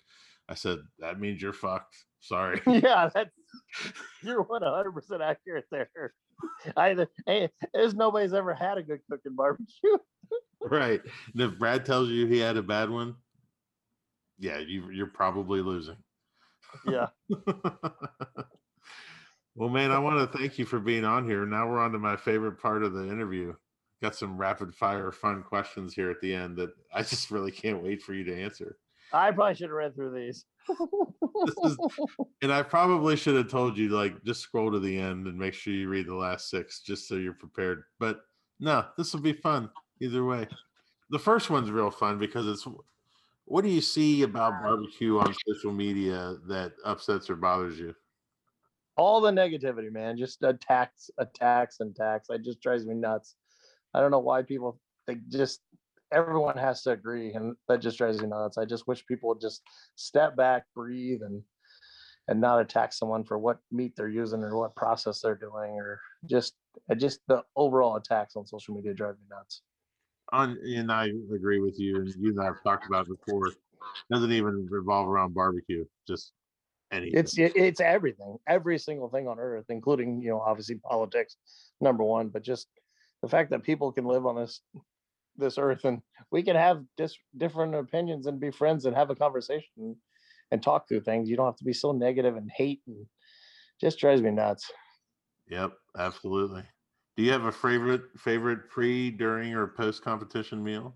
S1: I said, "That means you're fucked." Sorry.
S2: yeah, that's you're one hundred percent accurate there. I hey, eh, there's nobody's ever had a good cooking barbecue.
S1: right. And if Brad tells you he had a bad one, yeah, you you're probably losing.
S2: Yeah.
S1: well, man, I want to thank you for being on here. Now we're on to my favorite part of the interview. Got some rapid fire fun questions here at the end that I just really can't wait for you to answer.
S2: I probably should have read through these.
S1: This is, and I probably should have told you like just scroll to the end and make sure you read the last six just so you're prepared. But no, this will be fun either way. The first one's real fun because it's what do you see about barbecue on social media that upsets or bothers you?
S2: All the negativity, man. Just attacks, attacks, and attacks. It just drives me nuts. I don't know why people they just everyone has to agree, and that just drives me nuts. I just wish people would just step back, breathe, and and not attack someone for what meat they're using or what process they're doing, or just uh, just the overall attacks on social media drive me nuts.
S1: On and I agree with you, and you and I have talked about it before. Doesn't even revolve around barbecue, just anything.
S2: It's it's everything, every single thing on earth, including you know obviously politics, number one, but just the fact that people can live on this this earth and we can have dis- different opinions and be friends and have a conversation and talk through things. You don't have to be so negative and hate and just drives me nuts.
S1: Yep, absolutely. Do you have a favorite favorite pre, during, or post competition meal?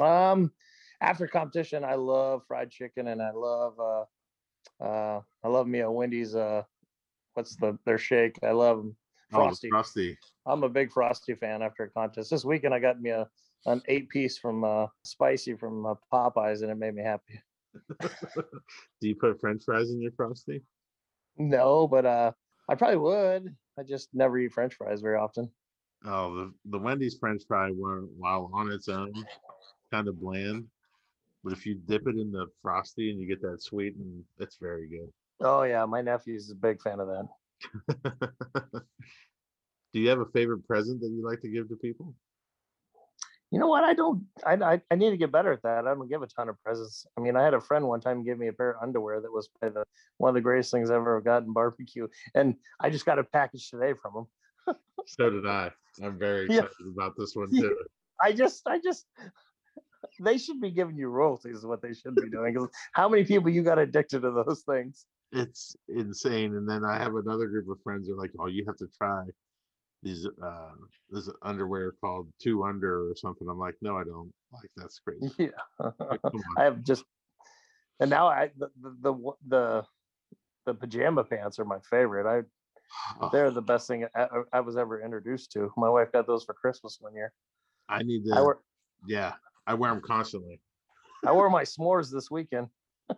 S2: Um, after competition, I love fried chicken and I love uh uh I love me a Wendy's uh what's the their shake. I love.
S1: Oh,
S2: Frosty.
S1: frosty.
S2: I'm a big Frosty fan after a contest. This weekend I got me a an eight piece from uh spicy from uh, Popeyes and it made me happy.
S1: Do you put French fries in your frosty?
S2: No, but uh I probably would. I just never eat French fries very often.
S1: Oh, the the Wendy's French fry were while on its own kind of bland. But if you dip it in the frosty and you get that sweet, and it's very good.
S2: Oh yeah, my nephew's a big fan of that.
S1: Do you have a favorite present that you like to give to people?
S2: You know what? I don't. I, I I need to get better at that. I don't give a ton of presents. I mean, I had a friend one time give me a pair of underwear that was probably the one of the greatest things I've ever gotten barbecue, and I just got a package today from him.
S1: So did I. I'm very
S2: Yeah.
S1: excited about this one too.
S2: I just, I just, they should be giving you royalties. Is what they should be doing. 'cause how many people you got addicted to those things?
S1: It's insane. And then I have another group of friends who are like, "Oh, you have to try these uh this underwear called Two Under or something." I'm like, "No, I don't." Like that's crazy.
S2: Yeah,
S1: Like.
S2: I have just, and now I the the the the, the pajama pants are my favorite. I
S1: Oh,
S2: they're the best thing I, I was ever introduced to. My wife got those for Christmas one year.
S1: I need
S2: I
S1: to. Yeah, I wear them constantly.
S2: I wore my s'mores this weekend.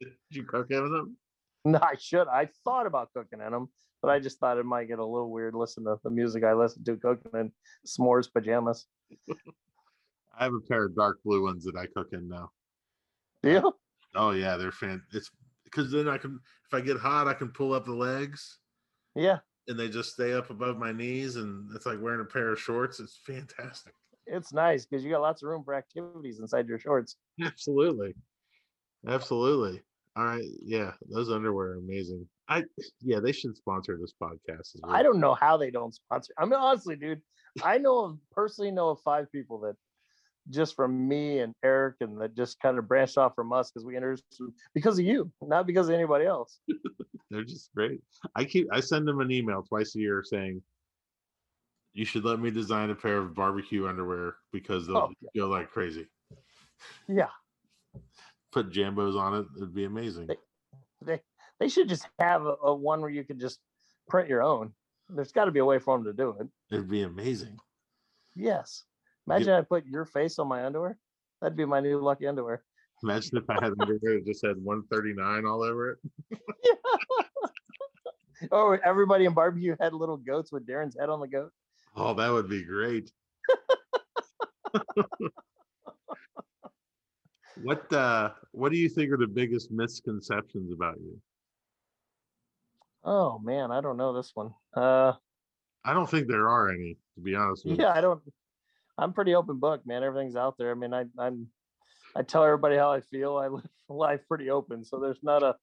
S1: Did you cook in them?
S2: No, I should. I thought about cooking in them, but I just thought it might get a little weird. Listen to the music I listen to cooking in s'mores pajamas.
S1: I have a pair of dark blue ones that I cook in now.
S2: Do you?
S1: Oh yeah, they're fan. It's because then I can, if I get hot, I can pull up the legs
S2: Yeah,
S1: and they just stay up above my knees, and it's like wearing a pair of shorts. It's fantastic.
S2: it's nice because you got lots of room for activities inside your shorts.
S1: Absolutely, absolutely. All right, yeah, those underwear are amazing. I yeah, they should sponsor this podcast. As well.
S2: I don't know how they don't sponsor. I mean, honestly, dude, I know of personally know of five people that just from me and Eric and that just kind of branched off from us because we introduced them because of you, not because of anybody else.
S1: They're just great. I keep I send them an email twice a year saying you should let me design a pair of barbecue underwear because they'll
S2: Oh,
S1: go like crazy.
S2: Yeah,
S1: Put jambos on it, it'd be amazing.
S2: They- they they should just have a, a one where you could just print your own. There's got to be a way for them to do it.
S1: It'd be amazing.
S2: Yes. Imagine I put your face on my underwear. That'd be my new lucky underwear.
S1: Imagine if I had underwear that just had 139 all over it.
S2: Oh, everybody in barbecue had little goats with Darren's head on the goat.
S1: Oh, that would be great. what uh what do you think are the biggest misconceptions about you?
S2: Oh man, I don't know this one. Uh
S1: I don't think there are any, to be honest with
S2: yeah, I don't I'm pretty open book, man. Everything's out there. I mean, I I'm I tell everybody how I feel. I live life pretty open. So there's not a.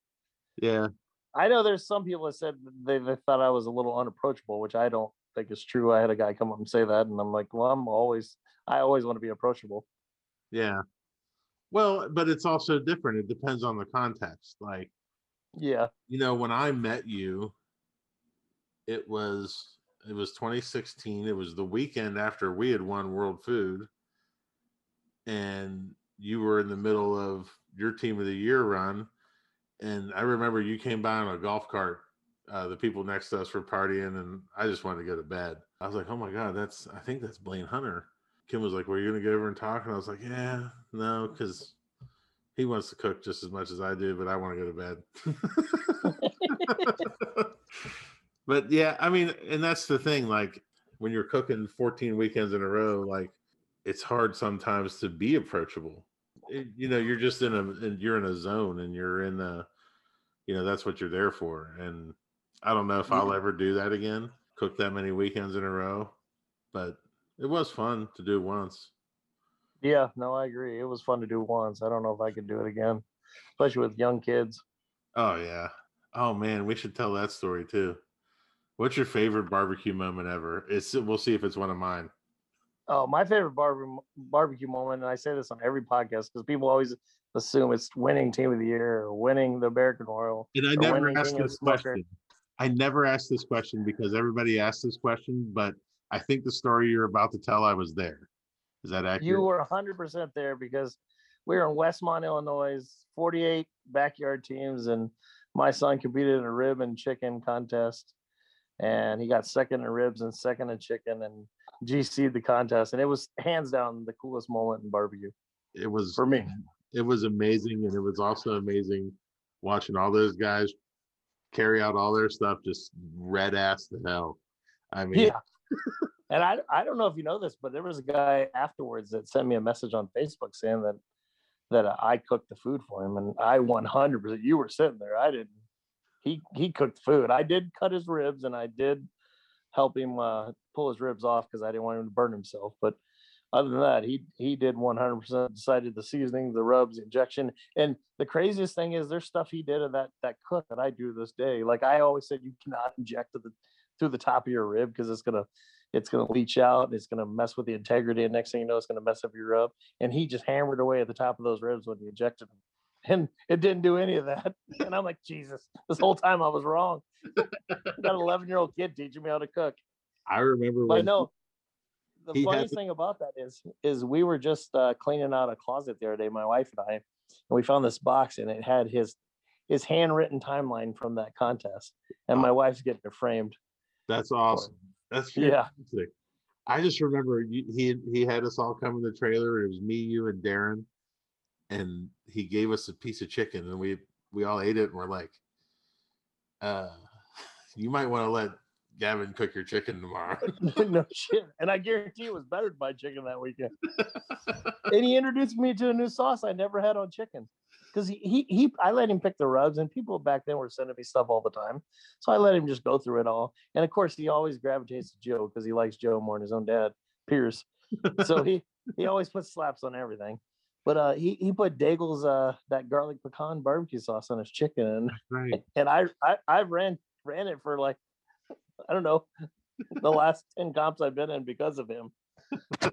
S1: Yeah.
S2: I know there's some people that said they, they thought I was a little unapproachable, which I don't think is true. I had a guy come up and say that, and I'm like, well, I'm always, I always want to be approachable.
S1: Yeah. Well, but it's also different. It depends on the context. Like,
S2: Yeah,
S1: you know, when I met you, it was it was 2016. It was the weekend after we had won World Food, and you were in the middle of your team of the year run. And I remember you came by on a golf cart. Uh, the people next to us were partying, and I just wanted to go to bed. I was like, "Oh my god, that's I think that's Blaine Hunter." Kim was like, "Well, you gonna go over and talk?" And I was like, "Yeah, no, because he wants to cook just as much as I do, but I want to go to bed." but yeah, I mean, and that's the thing. Like when you're cooking 14 weekends in a row, like it's hard sometimes to be approachable. It- you know, you're just in a in- you're in a zone, and you're in a, you know, that's what you're there for. And I don't know if I'll ever do that again. Cook that many weekends in a row, but it was fun to do once.
S2: yeah, no, I agree. It was fun to do once. I don't know if I could do it again, especially with young kids.
S1: Oh yeah. Oh man, we should tell that story too. What's your favorite barbecue moment ever? It's we'll see if it's one of mine.
S2: Oh, my favorite barbe- barbecue moment, and I say this on every podcast because people always assume it's winning team of the year or winning the American Royal.
S1: And I never asked this question. I never asked this question because everybody asks this question, but I think the story you're about to tell, I was there. Is that accurate?
S2: You were 100% there because we were in Westmont, Illinois, 48 backyard teams, and my son competed in a rib and chicken contest. And he got second in ribs and second in chicken and GC'd the contest. And it was hands down the coolest moment in barbecue
S1: it was
S2: for me.
S1: it was amazing, and it was also amazing watching all those guys carry out all their stuff just red ass to hell. I mean,
S2: Yeah. And I I don't know if you know this, but there was a guy afterwards that sent me a message on Facebook saying that that I cooked the food for him, and I 100. percent You were sitting there. I didn't. He he cooked food. I did cut his ribs, and I did help him uh, pull his ribs off because I didn't want him to burn himself. But other than that, he he did 100% decided the seasoning, the rubs, injection, and the craziest thing is there's stuff he did in that that cook that I do this day. Like I always said, you cannot inject the through the top of your rib because it's gonna it's gonna leach out. It's gonna mess with the integrity, and next thing you know, it's gonna mess up your rib. And he just hammered away at the top of those ribs when he injected them. And it didn't do any of that. And I'm like, Jesus, this whole time I was wrong. that 11 year old kid teaching me how to cook.
S1: I remember when
S2: no, the
S1: he had
S2: funniest thing about that is, is we were just uh, cleaning out a closet the other day, my wife and I, and we found this box and it had his his handwritten timeline from that contest, and my wife's getting it framed.
S1: That's awesome.
S2: him.
S1: That's
S2: Yeah.
S1: I just remember he he had us all come in the trailer. It was me, you, and Darren, and he gave us a piece of chicken, and we we all ate it, and we're like, uh, you might want to let Gavin cook your chicken tomorrow.
S2: no shit, and I guarantee it was better than my chicken that weekend. and he introduced me to a new sauce I never had on chicken. Because he, he he I let him pick the rubs, and people back then were sending me stuff all the time. So I let him just go through it all. And of course, he always gravitates to Joe because he likes Joe more than his own dad, Pierce. So he he always puts slaps on everything. But uh, he he put Daigle's uh that garlic pecan barbecue sauce on his chicken, and,
S1: right.
S2: and I I I ran ran it for like I don't know the last ten comps I've been in because of him.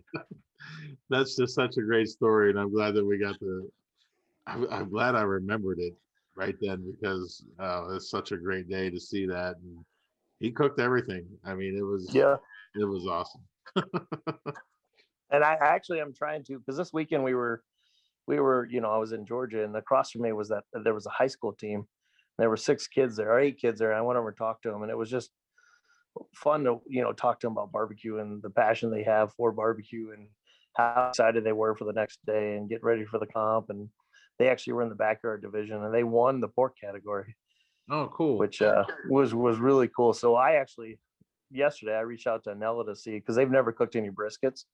S1: That's just such a great story, and I'm glad that we got to. I'm, I'm glad I remembered it right then because uh, it's such a great day to see that. And he cooked everything. I mean, it was
S2: Yeah.
S1: it was awesome.
S2: and I actually I'm trying to because this weekend we were we were you know I was in Georgia and across from me was that there was a high school team. There were six kids there, or eight kids there. I went over and talked to them, and it was just fun to you know talk to them about barbecue and the passion they have for barbecue and how excited they were for the next day and get ready for the comp. And they actually were in the backyard division and they won the pork category
S1: Oh, cool.
S2: which uh, was was really cool. So I actually yesterday I reached out to Nella to see because they've never cooked any briskets,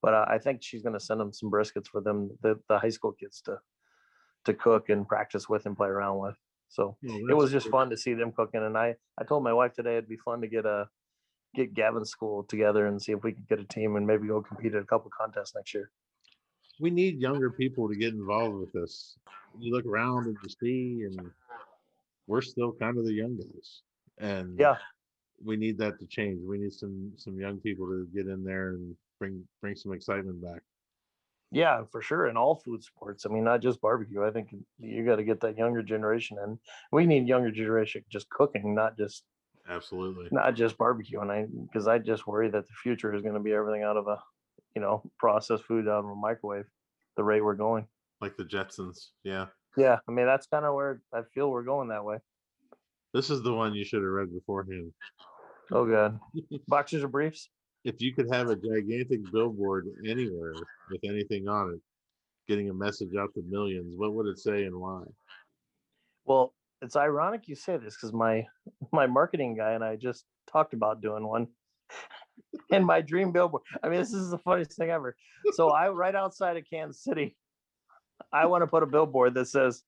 S2: but uh, I think she's going to send them some briskets for them the, the high school kids to to cook and practice with and play around with. So
S1: Oh,
S2: it was just
S1: cool.
S2: fun to see them cooking. And I I told my wife today it'd be fun to get a get Gavin's school together and see if we could get a team and maybe go compete at a couple contests next year.
S1: We need younger people to get involved with this. You look around and you see, and we're still kind of the young guys. And
S2: Yeah.
S1: we need that to change. We need some some young people to get in there and bring bring some excitement back.
S2: Yeah, for sure. In all food sports. I mean, not just barbecue. I think you got to get that younger generation in. We need younger generation just cooking, not just
S1: Absolutely.
S2: not just barbecue. And I because I just worry that the future is going to be everything out of a, you know, processed food out of a microwave. The rate we're going.
S1: Like the Jetsons. Yeah.
S2: Yeah, I mean that's kind of where I feel we're going that way.
S1: This is the one you should have read beforehand.
S2: Oh god, boxers or briefs?
S1: If you could have a gigantic billboard anywhere with anything on it, getting a message out to millions, what would it say and why?
S2: Well, it's ironic you say this because my my marketing guy and I just talked about doing one. And my dream billboard. I mean, this is the funniest thing ever. So I right outside of Kansas City, I want to put a billboard that says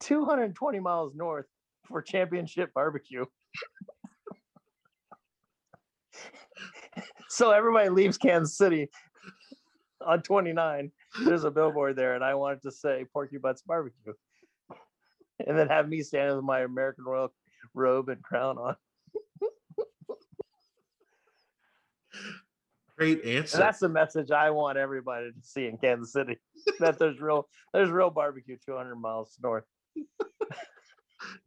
S2: 220 miles north for championship barbecue. so everybody leaves Kansas City on 29. There's a billboard there, and I wanted to say Porky Butts Barbecue and then have me standing with my American Royal robe and crown on.
S1: Great
S2: And that's the message I want everybody to see in Kansas City. that there's real there's real barbecue 200 miles north.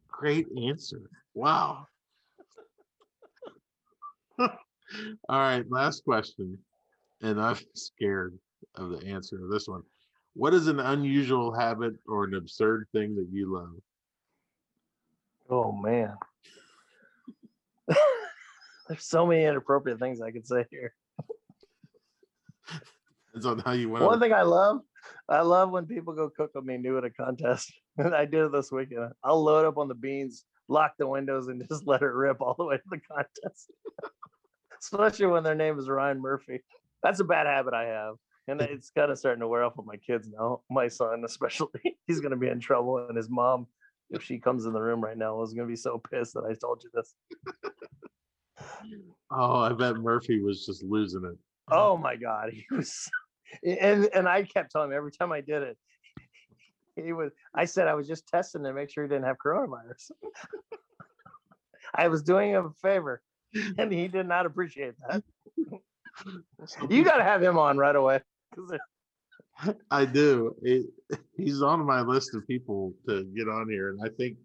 S1: Great answer. Wow. All right, last question. And I'm scared of the answer to this one. What is an unusual habit or an absurd thing that you love?
S2: Oh man. there's so many inappropriate things I could say here.
S1: Depends on how you want
S2: One thing I love, I love when people go cook with me new at a contest. And I did it this weekend. I'll load up on the beans, lock the windows, and just let it rip all the way to the contest. Especially when their name is Ryan Murphy. That's a bad habit I have. and it's kind of starting to wear off with my kids now. My son, especially, he's going to be in trouble, and his mom, if she comes in the room right now, is going to be so pissed that I told you this.
S1: Oh, I bet Murphy was just losing it. Uh-huh.
S2: Oh my god, he was, and and I kept telling him every time I did it, he was. I said I was just testing to make sure he didn't have coronavirus. I was doing him a favor, and he did not appreciate that. you got to have him on right away.
S1: I do. It, he's on my list of people to get on here, and I think,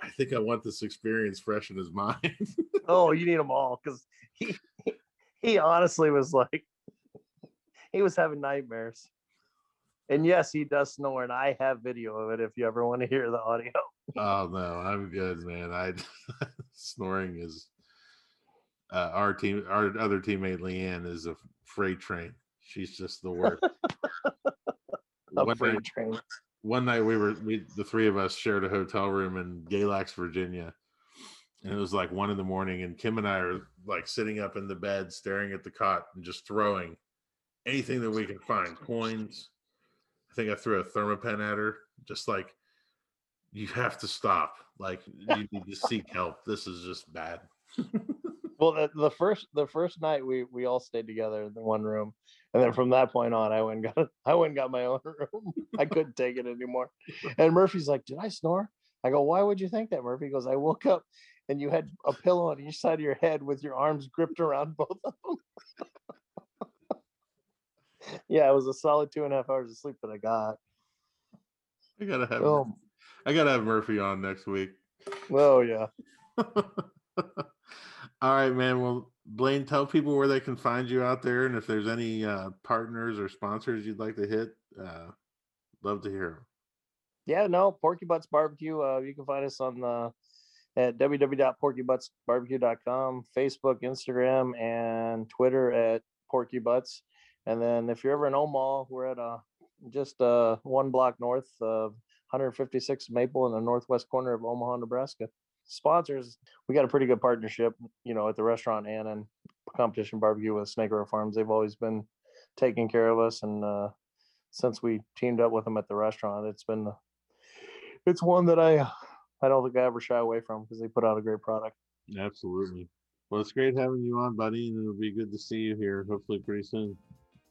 S1: I think I want this experience fresh in his mind.
S2: Oh, you need them all because he he honestly was like he was having nightmares. And yes, he does snore, and I have video of it if you ever want to hear the audio.
S1: oh no, I'm good, man. I snoring is uh, our team. Our other teammate Leanne is a freight train. She's just the worst.
S2: A
S1: one,
S2: freight
S1: night,
S2: train.
S1: one night we were we the three of us shared a hotel room in Galax, Virginia. And it was like one in the morning, and Kim and I are like sitting up in the bed, staring at the cot and just throwing anything that we can find coins. I think I threw a Thermapen at her, just like, you have to stop. Like, you need to seek help. This is just bad.
S2: Well, the, the first the first night we we all stayed together in the one room, and then from that point on, I went and got I went and got my own room. I couldn't take it anymore. And Murphy's like, "Did I snore?" I go, "Why would you think that?" Murphy goes, "I woke up and you had a pillow on each side of your head with your arms gripped around both of them." yeah, it was a solid two and a half hours of sleep that I got.
S1: I gotta have
S2: Oh,
S1: I gotta have Murphy on next week.
S2: oh yeah.
S1: All right, man. Well, Blaine, tell people where they can find you out there, and if there's any uh, partners or sponsors you'd like to hit, uh, love to hear 'em.
S2: Yeah, no, Porky Butts Barbecue. Uh, you can find us on the at www.porkybuttsbarbecue.com, Facebook, Instagram, and Twitter at Porky Butts. And then if you're ever in Omaha, we're at uh just uh one block north of 156 Maple in the northwest corner of Omaha, Nebraska. Sponsors, we got a pretty good partnership, you know, at the restaurant and in competition barbecue with Snake River Farms. They've always been taking care of us and uh since we teamed up with them at the restaurant, it's been it's one that I I don't think I ever shy away from because they put out a great product.
S1: Absolutely. Well, it's great having you on, buddy, and it'll be good to see you here hopefully pretty soon.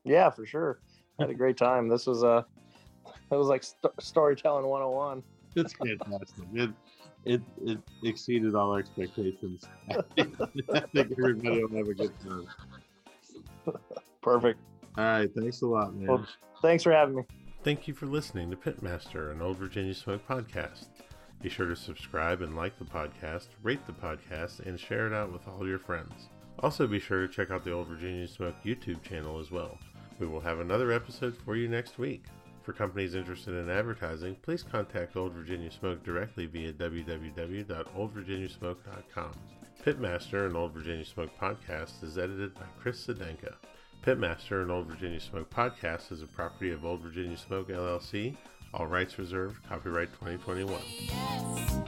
S2: Yeah, for sure. Had a great time. This was uh it was like st- storytelling 101.
S1: It's fantastic. It it it exceeded all expectations. I think, I think everybody will have a good time.
S2: Perfect.
S1: All right, thanks a lot, man.
S2: Well, thanks for having me.
S3: Thank you for listening to Pitmaster, an Old Virginia Smoke podcast. Be sure to subscribe and like the podcast, rate the podcast, and share it out with all your friends. Also, be sure to check out the Old Virginia Smoke YouTube channel as well. We will have another episode for you next week. For companies interested in advertising, please contact Old Virginia Smoke directly via www.oldvirginiasmoke.com. Pitmaster, and Old Virginia Smoke podcast, is edited by Chris Sedenka. Pitmaster, and Old Virginia Smoke podcast, is a property of Old Virginia Smoke LLC. All rights reserved. Copyright 2021.
S4: Yes,